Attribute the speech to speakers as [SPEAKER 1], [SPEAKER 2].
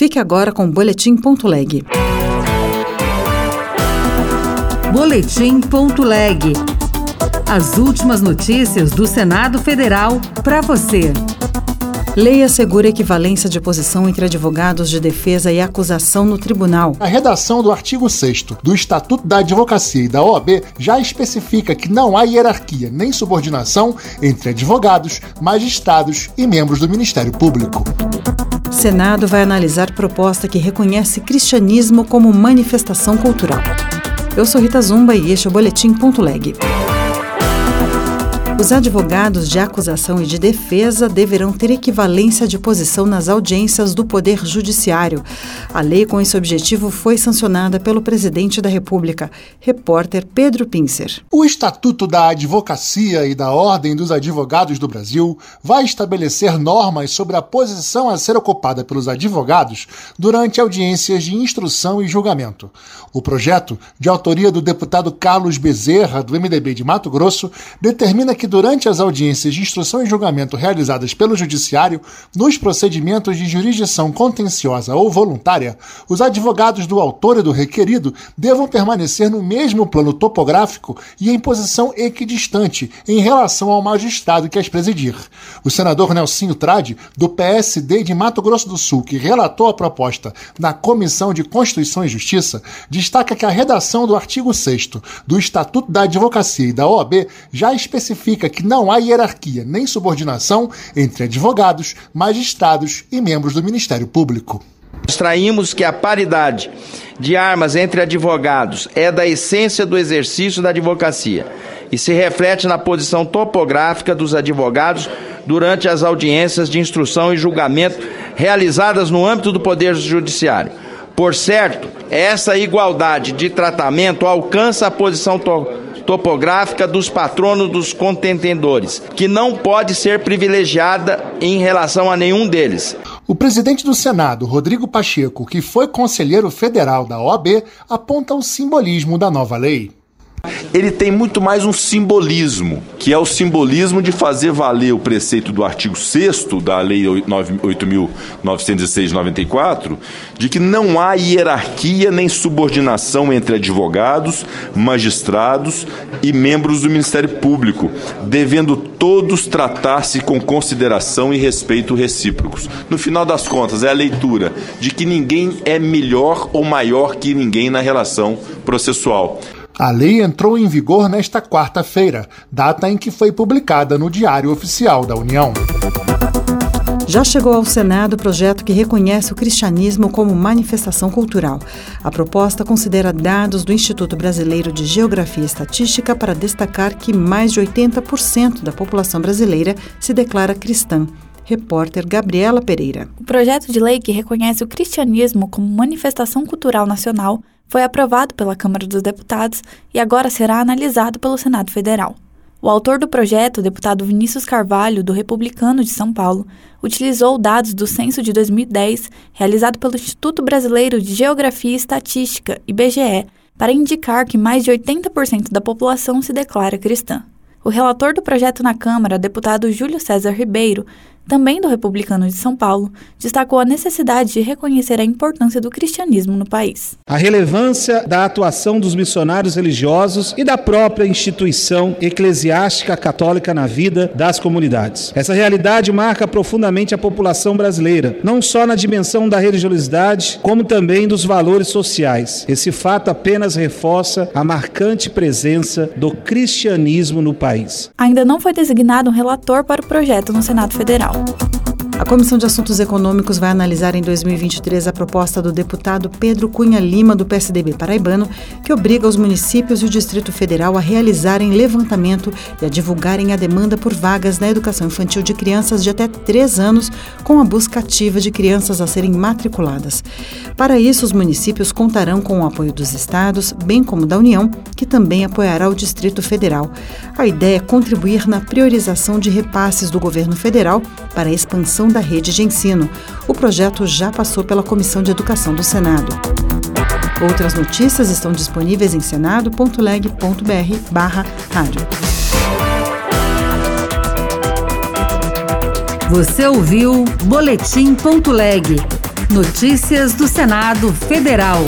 [SPEAKER 1] Fique agora com Boletim.leg. Boletim.leg. As últimas notícias do Senado Federal para você. Lei assegura equivalência de posição entre advogados de defesa e acusação no tribunal.
[SPEAKER 2] A redação do artigo 6 do Estatuto da Advocacia e da OAB já especifica que não há hierarquia nem subordinação entre advogados, magistrados e membros do Ministério Público.
[SPEAKER 1] Senado vai analisar proposta que reconhece cristianismo como manifestação cultural. Eu sou Rita Zumba e este é o Boletim Ponto Leg. Os advogados de acusação e de defesa deverão ter equivalência de posição nas audiências do Poder Judiciário. A lei com esse objetivo foi sancionada pelo presidente da República. Repórter Pedro Pincer.
[SPEAKER 2] O Estatuto da Advocacia e da Ordem dos Advogados do Brasil vai estabelecer normas sobre a posição a ser ocupada pelos advogados durante audiências de instrução e julgamento. O projeto, de autoria do deputado Carlos Bezerra, do MDB de Mato Grosso, determina que durante as audiências de instrução e julgamento realizadas pelo Judiciário, nos procedimentos de jurisdição contenciosa ou voluntária, os advogados do autor e do requerido devam permanecer no mesmo plano topográfico e em posição equidistante em relação ao magistrado que as presidir. O senador Nelsinho Trade, do PSD de Mato Grosso do Sul, que relatou a proposta na Comissão de Constituição e Justiça, destaca que a redação do artigo 6 do Estatuto da Advocacia e da OAB já especifica que não há hierarquia nem subordinação entre advogados, magistrados e membros do Ministério Público.
[SPEAKER 3] Extraímos que a paridade de armas entre advogados é da essência do exercício da advocacia e se reflete na posição topográfica dos advogados durante as audiências de instrução e julgamento realizadas no âmbito do Poder Judiciário. Por certo, essa igualdade de tratamento alcança a posição topográfica topográfica dos patronos dos contentedores, que não pode ser privilegiada em relação a nenhum deles.
[SPEAKER 2] O presidente do Senado, Rodrigo Pacheco, que foi conselheiro federal da OAB, aponta o simbolismo da nova lei
[SPEAKER 4] ele tem muito mais um simbolismo, que é o simbolismo de fazer valer o preceito do artigo 6 da Lei 8.906 de 94, de que não há hierarquia nem subordinação entre advogados, magistrados e membros do Ministério Público, devendo todos tratar-se com consideração e respeito recíprocos. No final das contas, é a leitura de que ninguém é melhor ou maior que ninguém na relação processual.
[SPEAKER 2] A lei entrou em vigor nesta quarta-feira, data em que foi publicada no Diário Oficial da União.
[SPEAKER 1] Já chegou ao Senado o projeto que reconhece o cristianismo como manifestação cultural. A proposta considera dados do Instituto Brasileiro de Geografia e Estatística para destacar que mais de 80% da população brasileira se declara cristã. Repórter Gabriela Pereira.
[SPEAKER 5] O projeto de lei que reconhece o cristianismo como manifestação cultural nacional foi aprovado pela Câmara dos Deputados e agora será analisado pelo Senado Federal. O autor do projeto, o deputado Vinícius Carvalho, do Republicano de São Paulo, utilizou dados do censo de 2010, realizado pelo Instituto Brasileiro de Geografia e Estatística, IBGE, para indicar que mais de 80% da população se declara cristã. O relator do projeto na Câmara, deputado Júlio César Ribeiro, também do Republicano de São Paulo, destacou a necessidade de reconhecer a importância do cristianismo no país.
[SPEAKER 6] A relevância da atuação dos missionários religiosos e da própria instituição eclesiástica católica na vida das comunidades. Essa realidade marca profundamente a população brasileira, não só na dimensão da religiosidade, como também dos valores sociais. Esse fato apenas reforça a marcante presença do cristianismo no país.
[SPEAKER 5] Ainda não foi designado um relator para o projeto no Senado Federal. now.
[SPEAKER 1] A Comissão de Assuntos Econômicos vai analisar em 2023 a proposta do deputado Pedro Cunha Lima, do PSDB paraibano, que obriga os municípios e o Distrito Federal a realizarem levantamento e a divulgarem a demanda por vagas na educação infantil de crianças de até 3 anos, com a busca ativa de crianças a serem matriculadas. Para isso, os municípios contarão com o apoio dos estados, bem como da União, que também apoiará o Distrito Federal. A ideia é contribuir na priorização de repasses do governo federal para a expansão da rede de ensino. O projeto já passou pela Comissão de Educação do Senado. Outras notícias estão disponíveis em senado.leg.br barra rádio. Você ouviu Boletim.leg
[SPEAKER 7] Notícias do Senado Federal.